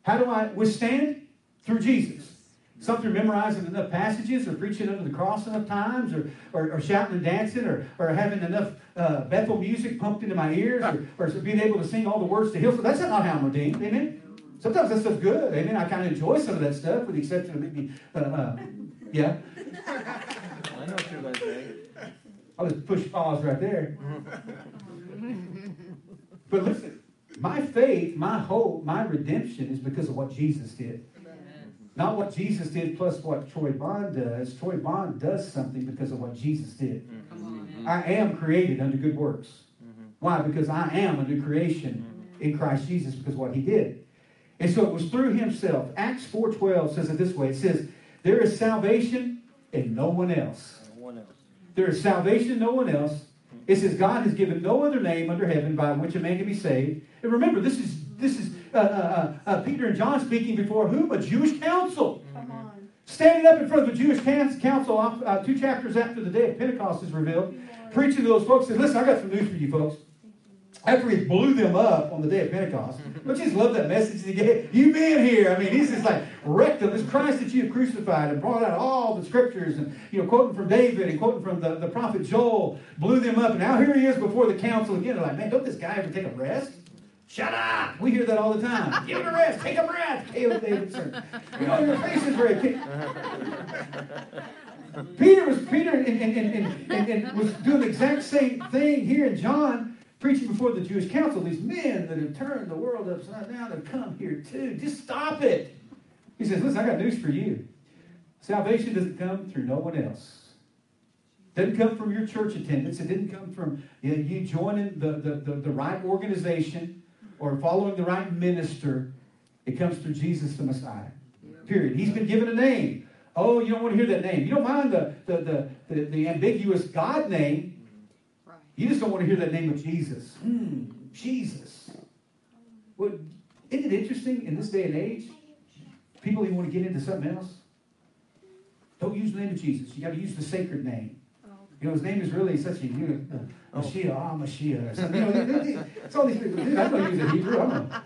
Speaker 1: How do I withstand? Through Jesus. Something memorizing enough passages or preaching under the cross enough times or, or, or shouting and dancing or, or having enough uh, Bethel music pumped into my ears or, or being able to sing all the words to Hillsong. That's not how I'm redeemed. Amen? Sometimes that stuff's good. Amen? I kind of enjoy some of that stuff with the exception of maybe, uh, uh, yeah.
Speaker 2: I know what you're gonna say.
Speaker 1: I'll just push pause right there. But listen, my faith, my hope, my redemption is because of what Jesus did. Not what Jesus did plus what Troy Bond does. Troy Bond does something because of what Jesus did.
Speaker 4: Come on.
Speaker 1: I am created under good works. Mm-hmm. Why? Because I am a new creation in mm-hmm. Christ Jesus because of what he did. And so it was through himself. Acts 4.12 says it this way. It says, there is salvation in no one else.
Speaker 2: No one else.
Speaker 1: There is salvation in no one else. It says God has given no other name under heaven by which a man can be saved. And remember, this is this is uh, uh, uh, Peter and John speaking before whom? A Jewish council.
Speaker 4: Come on.
Speaker 1: Standing up in front of a Jewish can- council uh, two chapters after the day of Pentecost is revealed, preaching to those folks, says, listen, I got some news for you folks. After he blew them up on the day of Pentecost, don't you just love that message he gave? You men here, I mean, he's just like wrecked them. This Christ that you have crucified and brought out all the scriptures and, you know, quoting from David and quoting from the, the prophet Joel, blew them up. And now here he is before the council again. They're like, man, don't this guy ever take a rest? Shut up! We hear that all the time. Give him a rest. Take a breath. Caleb Davidson. You know, your face is red. Peter was Peter and, and, and, and, and was doing the exact same thing here in John, preaching before the Jewish council. These men that have turned the world upside down have come here too. Just stop it. He says, listen, I got news for you. Salvation doesn't come through no one else. Doesn't come from your church attendance. It didn't come from you, know, you joining the, the, the, the right organization or following the right minister. It comes through Jesus the Messiah. Period. He's been given a name. Oh, you don't want to hear that name. You don't mind the, the, the, the, the ambiguous God name. You just don't want to hear that name of Jesus. Hmm, Jesus. Well, isn't it interesting in this day and age? People even want to get into something else. Don't use the name of Jesus. You got to use the sacred name.
Speaker 4: Oh,
Speaker 1: You know, his name is really such a, you know, uh, Mashiach, ah, Mashiach, or something. You know, they- they- they- it's all these people. Dude, I don't use the Hebrew. I don't know.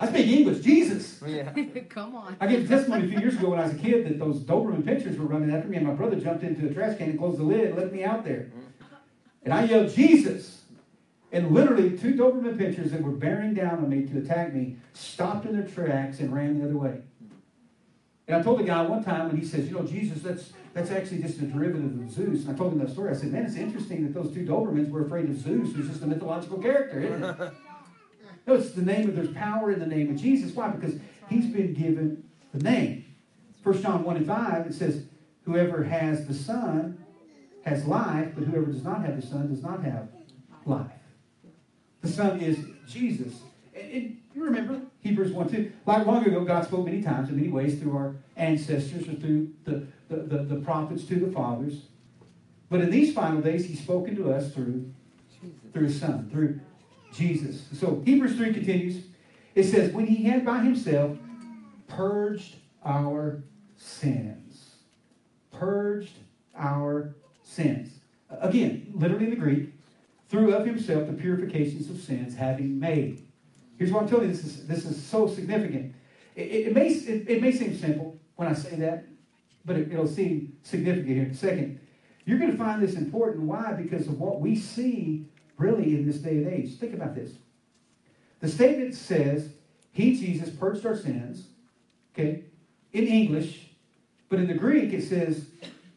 Speaker 1: I speak English. Jesus.
Speaker 2: Yeah.
Speaker 4: Come on.
Speaker 1: I gave a testimony a few years ago when I was a kid that those Doberman pinschers were running after me, and my brother jumped into a trash can and closed the lid and let me out there. And I yelled, Jesus! And literally, two Doberman pinschers that were bearing down on me to attack me stopped in their tracks and ran the other way. And I told the guy one time when he says, You know, Jesus, that's, that's actually just a derivative of Zeus. And I told him that story. I said, Man, it's interesting that those two Dobermans were afraid of Zeus, who's just a mythological character, isn't it? No, it's the name of, there's power in the name of Jesus. Why? Because he's been given the name. 1 John 1 and 5, it says, Whoever has the Son has life, but whoever does not have the Son does not have life. The Son is Jesus. And, and you remember Hebrews 1 2. Like long ago, God spoke many times in many ways through our ancestors or through the, the, the, the prophets to the fathers. But in these final days, He's spoken to us through, through His Son, through Jesus. So Hebrews 3 continues. It says, When He had by Himself purged our sins. Purged our sins. Again, literally in the Greek, through of himself the purifications of sins, having made. Here's what I'm telling you. This is this is so significant. It, it, may it, it may seem simple when I say that, but it, it'll seem significant here. in a Second, you're going to find this important. Why? Because of what we see really in this day and age. Think about this. The statement says, "He Jesus purged our sins." Okay, in English, but in the Greek it says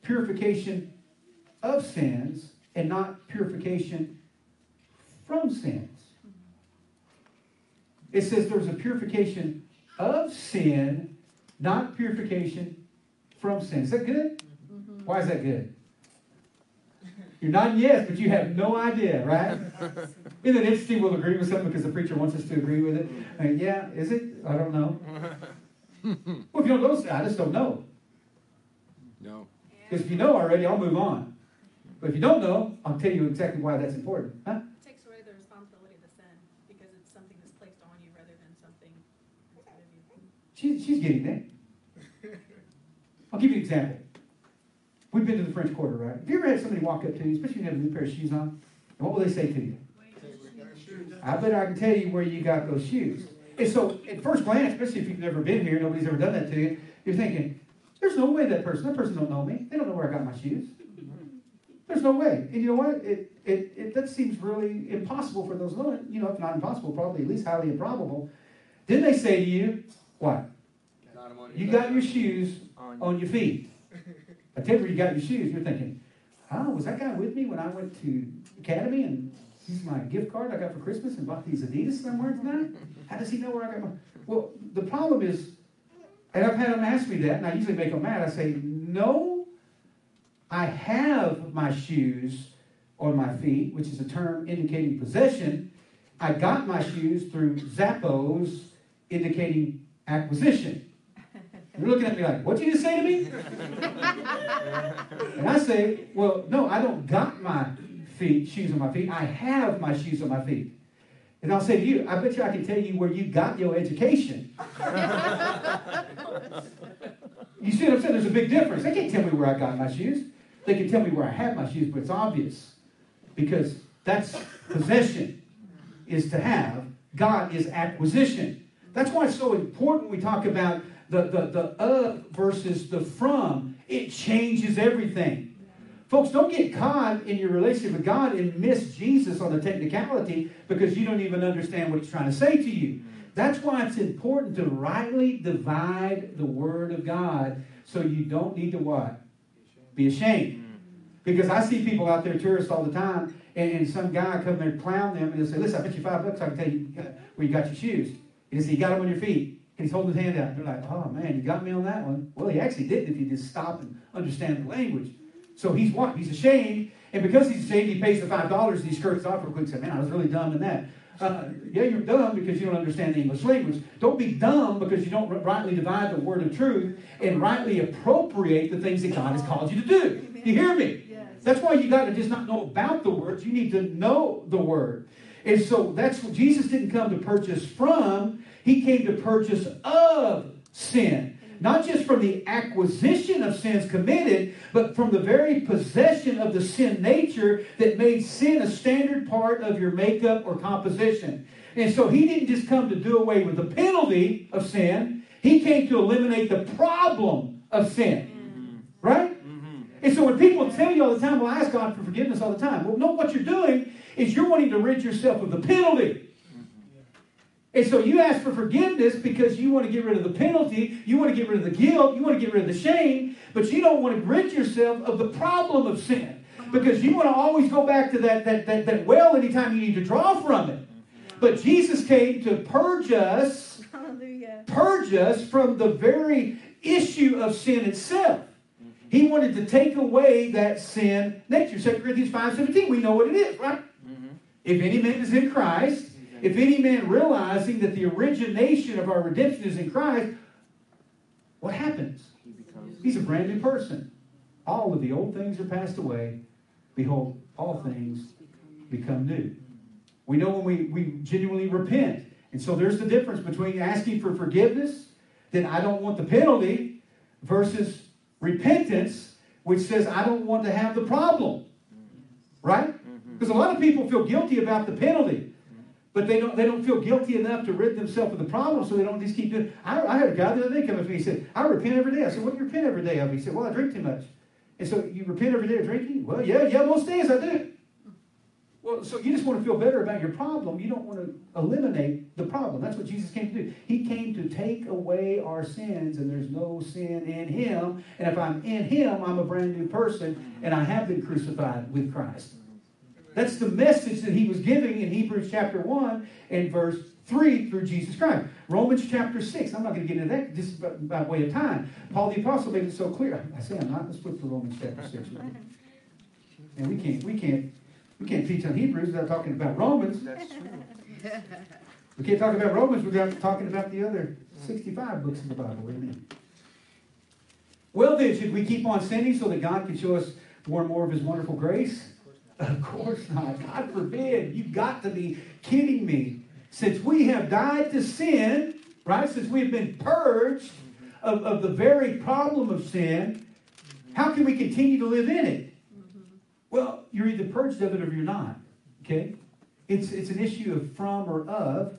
Speaker 1: purification of sins and not purification from sins. It says there's a purification of sin, not purification from sin. Is that good? Why is that good? You're nodding yes, but you have no idea, right? Isn't it interesting we'll agree with something because the preacher wants us to agree with it? Uh, yeah, is it? I don't know. well, if you don't know, I just don't know.
Speaker 3: No.
Speaker 1: Because if you know already, I'll move on. But if you don't know, I'll tell you exactly why that's important. Huh?
Speaker 5: It takes away the responsibility of the sin because it's something that's placed on you rather than something inside of you.
Speaker 1: She, she's getting there. I'll give you an example. We've been to the French Quarter, right? Have you ever had somebody walk up to you, especially when you have a new pair of shoes on? And what will they say to you? I bet I can tell you where you got those shoes. And so, at first glance, especially if you've never been here, nobody's ever done that to you, you're thinking, there's no way that person, that person don't know me. They don't know where I got my shoes. There's no way. And you know what? It, it, it, that seems really impossible for those, you know, if not impossible, probably at least highly improbable. Then they say to you, what? You got your shoes on your feet. I tell you where you got your shoes. You're thinking, oh, was that guy with me when I went to Academy and he's my gift card I got for Christmas and bought these Adidas that I'm wearing tonight? How does he know where I got my? Well, the problem is, and I've had them ask me that, and I usually make them mad. I say, no, I have my shoes on my feet, which is a term indicating possession. I got my shoes through Zappos indicating acquisition. You're looking at me like, what'd you just say to me? and I say, well, no, I don't got my feet, shoes on my feet. I have my shoes on my feet. And I'll say to you, I bet you I can tell you where you got your education. you see what I'm saying? There's a big difference. They can't tell me where I got my shoes. They can tell me where I have my shoes, but it's obvious. Because that's possession is to have. God is acquisition. That's why it's so important we talk about the, the, the of versus the from. It changes everything. Folks, don't get caught in your relationship with God and miss Jesus on the technicality because you don't even understand what he's trying to say to you. That's why it's important to rightly divide the word of God so you don't need to what? Be ashamed. Because I see people out there, tourists all the time, and, and some guy come there and clown them and they'll say, Listen, I bet you five bucks I can tell you where you got your shoes. And he said, You got them on your feet. He's holding his hand out. They're like, Oh man, you got me on that one. Well, he actually didn't if you just stop and understand the language. So he's what? He's ashamed. And because he's ashamed, he pays the five dollars and he skirts off real quick and says, Man, I was really dumb in that. Uh, yeah, you're dumb because you don't understand the English language. Don't be dumb because you don't rightly divide the word of truth and rightly appropriate the things that God has called you to do. You hear me?
Speaker 4: Yes.
Speaker 1: That's why you got to just not know about the words. You need to know the word. And so that's what Jesus didn't come to purchase from, he came to purchase of sin. Not just from the acquisition of sins committed, but from the very possession of the sin nature that made sin a standard part of your makeup or composition. And so he didn't just come to do away with the penalty of sin, he came to eliminate the problem of sin. Mm-hmm. Right? Mm-hmm. And so when people tell you all the time, well, I ask God for forgiveness all the time. Well, no, what you're doing is you're wanting to rid yourself of the penalty. And so you ask for forgiveness because you want to get rid of the penalty, you want to get rid of the guilt, you want to get rid of the shame, but you don't want to rid yourself of the problem of sin. Because you want to always go back to that, that, that, that well anytime you need to draw from it. But Jesus came to purge us,
Speaker 4: Hallelujah.
Speaker 1: purge us from the very issue of sin itself. He wanted to take away that sin nature. 2 Corinthians 5 17, we know what it is, right? Mm-hmm. If any man is in Christ, if any man realizing that the origination of our redemption is in Christ, what happens?
Speaker 2: He becomes.
Speaker 1: He's a brand new person. All of the old things are passed away. Behold, all things become new. We know when we, we genuinely repent. And so there's the difference between asking for forgiveness, that I don't want the penalty, versus repentance, which says I don't want to have the problem. Right? Mm-hmm. Because a lot of people feel guilty about the penalty. But they don't, they don't feel guilty enough to rid themselves of the problem, so they don't just keep doing I, I had a guy the other day come up to me. He said, I repent every day. I said, What do you repent every day of? He said, Well, I drink too much. And so you repent every day of drinking? Well, yeah, yeah, most days I do. Well, so you just want to feel better about your problem. You don't want to eliminate the problem. That's what Jesus came to do. He came to take away our sins, and there's no sin in him. And if I'm in him, I'm a brand new person, and I have been crucified with Christ. That's the message that he was giving in Hebrews chapter 1 and verse 3 through Jesus Christ. Romans chapter 6. I'm not going to get into that just by, way of time. Paul the Apostle made it so clear. I say I'm not. Let's flip to Romans chapter 6. And we can't, we can't, we can't teach on Hebrews without talking about Romans.
Speaker 2: That's true.
Speaker 1: We can't talk about Romans without talking about the other 65 books of the Bible. Amen. Well, then, should we keep on sinning so that God can show us more and more of His wonderful grace? Of course not. God forbid. You've got to be kidding me. Since we have died to sin, right? Since we have been purged of, of the very problem of sin, how can we continue to live in it? Mm-hmm. Well, you're either purged of it or you're not. Okay? It's, it's an issue of from or of.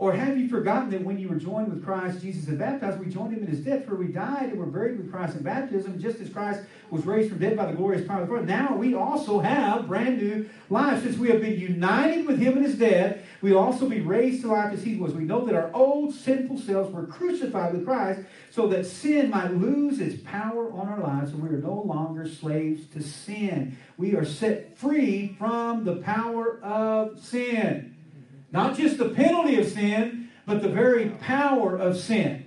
Speaker 1: Or have you forgotten that when you were joined with Christ Jesus and baptized, we joined him in his death, for we died and were buried with Christ in baptism, just as Christ was raised from dead by the glorious power of the Father. Now we also have brand new lives. Since we have been united with him in his death, we'll also be raised to life as he was. We know that our old sinful selves were crucified with Christ so that sin might lose its power on our lives and we are no longer slaves to sin. We are set free from the power of sin. Not just the penalty of sin, but the very power of sin.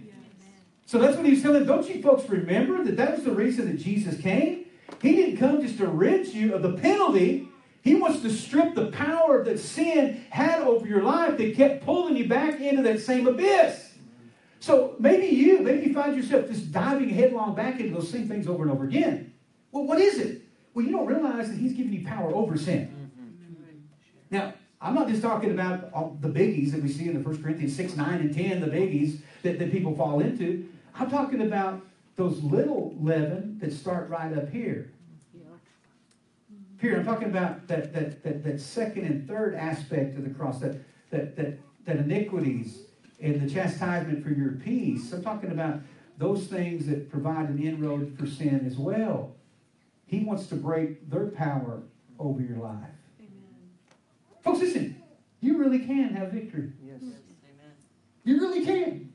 Speaker 1: So that's what he's telling. Don't you folks remember that that was the reason that Jesus came? He didn't come just to rid you of the penalty. He wants to strip the power that sin had over your life that kept pulling you back into that same abyss. So maybe you, maybe you find yourself just diving headlong back into those same things over and over again. Well, what is it? Well, you don't realize that He's giving you power over sin. Mm-hmm. Now, I'm not just talking about the biggies that we see in the 1 Corinthians 6, 9, and 10, the biggies that, that people fall into. I'm talking about those little leaven that start right up here. Here, I'm talking about that, that, that, that second and third aspect of the cross, that, that, that, that iniquities and the chastisement for your peace. I'm talking about those things that provide an inroad for sin as well. He wants to break their power over your life.
Speaker 5: Amen.
Speaker 1: Folks, listen, you really can have victory.
Speaker 2: Yes. amen.
Speaker 1: You really can.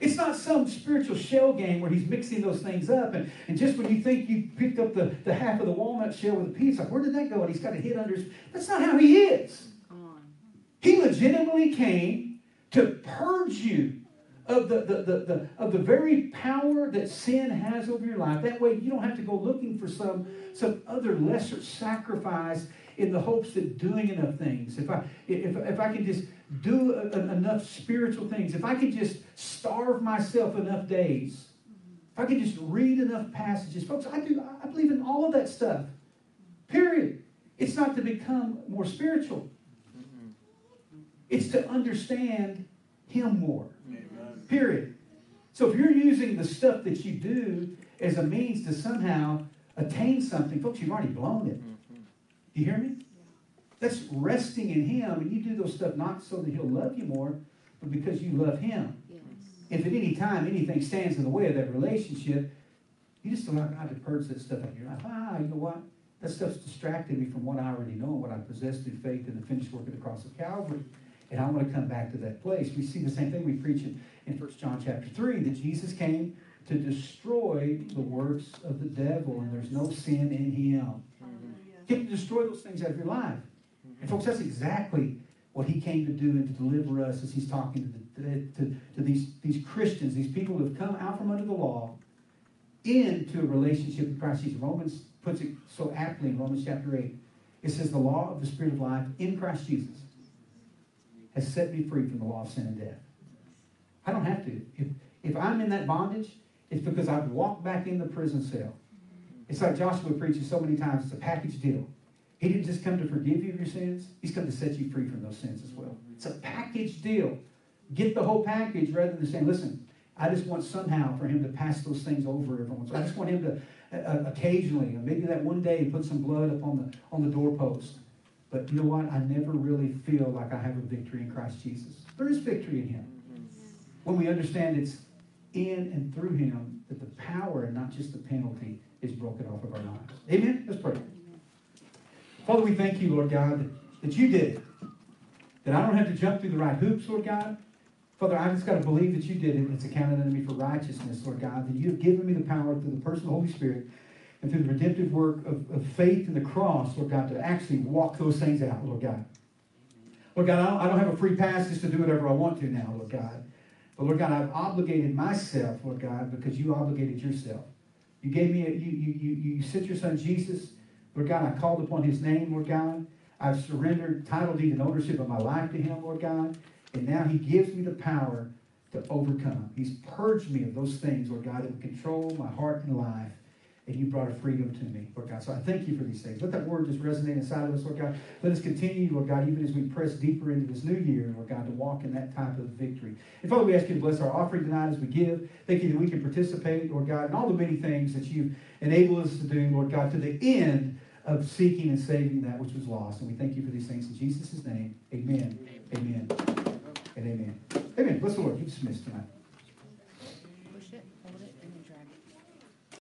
Speaker 1: It's not some spiritual shell game where he's mixing those things up. And, and just when you think you picked up the, the half of the walnut shell with a piece, like, where did that go? And he's got a hit under his. That's not how he is.
Speaker 4: Come on.
Speaker 1: He legitimately came to purge you of the, the, the, the, of the very power that sin has over your life. That way you don't have to go looking for some, some other lesser sacrifice in the hopes that doing enough things, if I, if, if I can just do a, a- enough spiritual things, if I can just starve myself enough days, if I can just read enough passages, folks, I do, I believe in all of that stuff. Period. It's not to become more spiritual. Mm-hmm. It's to understand Him more. Period. So if you're using the stuff that you do as a means to somehow attain something, folks, you've already blown it. Do you hear me? That's resting in Him, and you do those stuff not so that He'll love you more, but because you love Him.
Speaker 4: Yes.
Speaker 1: If at any time anything stands in the way of that relationship, you just allow God to purge that stuff out of your life. Ah, you know what? That stuff's distracted me from what I already know and what I possess through faith in the finished work of the cross of Calvary. And I want to come back to that place. We see the same thing we preach in, in 1 John chapter 3 that Jesus came to destroy the works of the devil, and there's no sin in him.
Speaker 5: Hallelujah.
Speaker 1: Get to destroy those things out of your life. Mm-hmm. And folks, that's exactly what he came to do and to deliver us as he's talking to, the, to, to these, these Christians, these people who have come out from under the law into a relationship with Christ Jesus. Romans puts it so aptly in Romans chapter 8. It says, The law of the Spirit of life in Christ Jesus has set me free from the law of sin and death. I don't have to. If, if I'm in that bondage, it's because I've walked back in the prison cell. It's like Joshua preaches so many times, it's a package deal. He didn't just come to forgive you of your sins, he's come to set you free from those sins as well. It's a package deal. Get the whole package rather than saying, listen, I just want somehow for him to pass those things over every once. I just want him to uh, uh, occasionally, maybe that one day, put some blood up on the on the doorpost. But you know what? I never really feel like I have a victory in Christ Jesus. There is victory in Him when we understand it's in and through Him that the power and not just the penalty is broken off of our lives. Amen. Let's pray. Father, we thank you, Lord God, that you did it. That I don't have to jump through the right hoops, Lord God. Father, I just got to believe that you did it. It's accounted unto me for righteousness, Lord God. That you have given me the power through the person of the Holy Spirit and through the redemptive work of, of faith in the cross, Lord God, to actually walk those things out, Lord God. Lord God, I don't, I don't have a free pass just to do whatever I want to now, Lord God. But Lord God, I've obligated myself, Lord God, because you obligated yourself. You gave me, a, you, you, you, you sent your son Jesus. Lord God, I called upon his name, Lord God. I've surrendered title deed and ownership of my life to him, Lord God. And now he gives me the power to overcome. He's purged me of those things, Lord God, that control my heart and life. And you brought a freedom to me, Lord God. So I thank you for these things. Let that word just resonate inside of us, Lord God. Let us continue, Lord God, even as we press deeper into this new year, Lord God, to walk in that type of victory. And Father, we ask you to bless our offering tonight as we give. Thank you that we can participate, Lord God, in all the many things that you've enabled us to do, Lord God, to the end of seeking and saving that which was lost. And we thank you for these things in Jesus' name. Amen. Amen. And amen. Amen. Bless the Lord. You dismissed tonight.